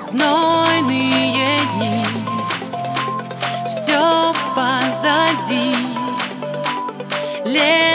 знойные дни. Все позади. Лето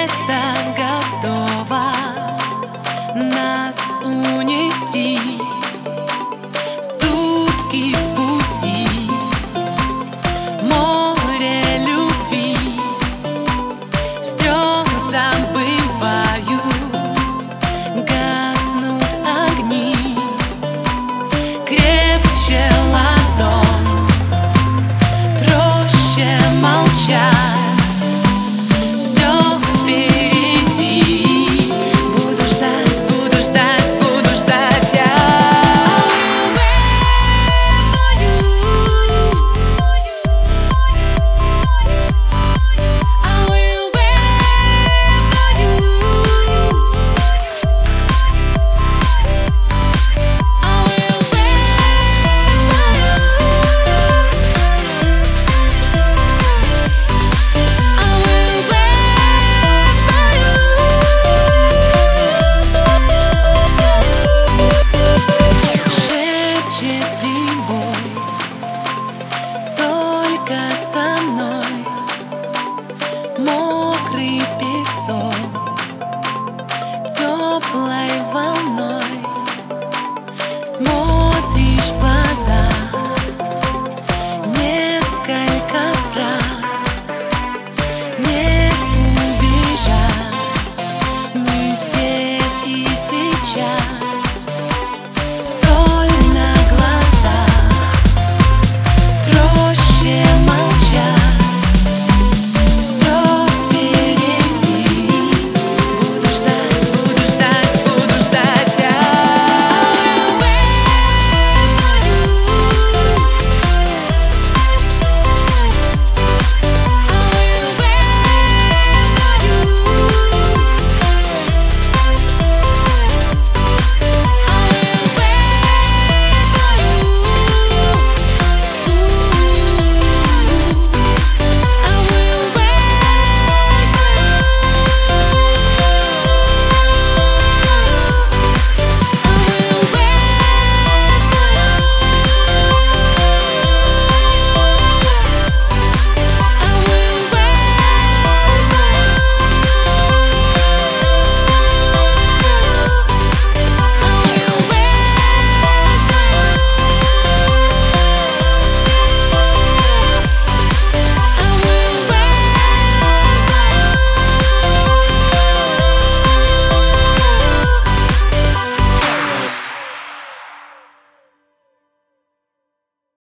Yeah.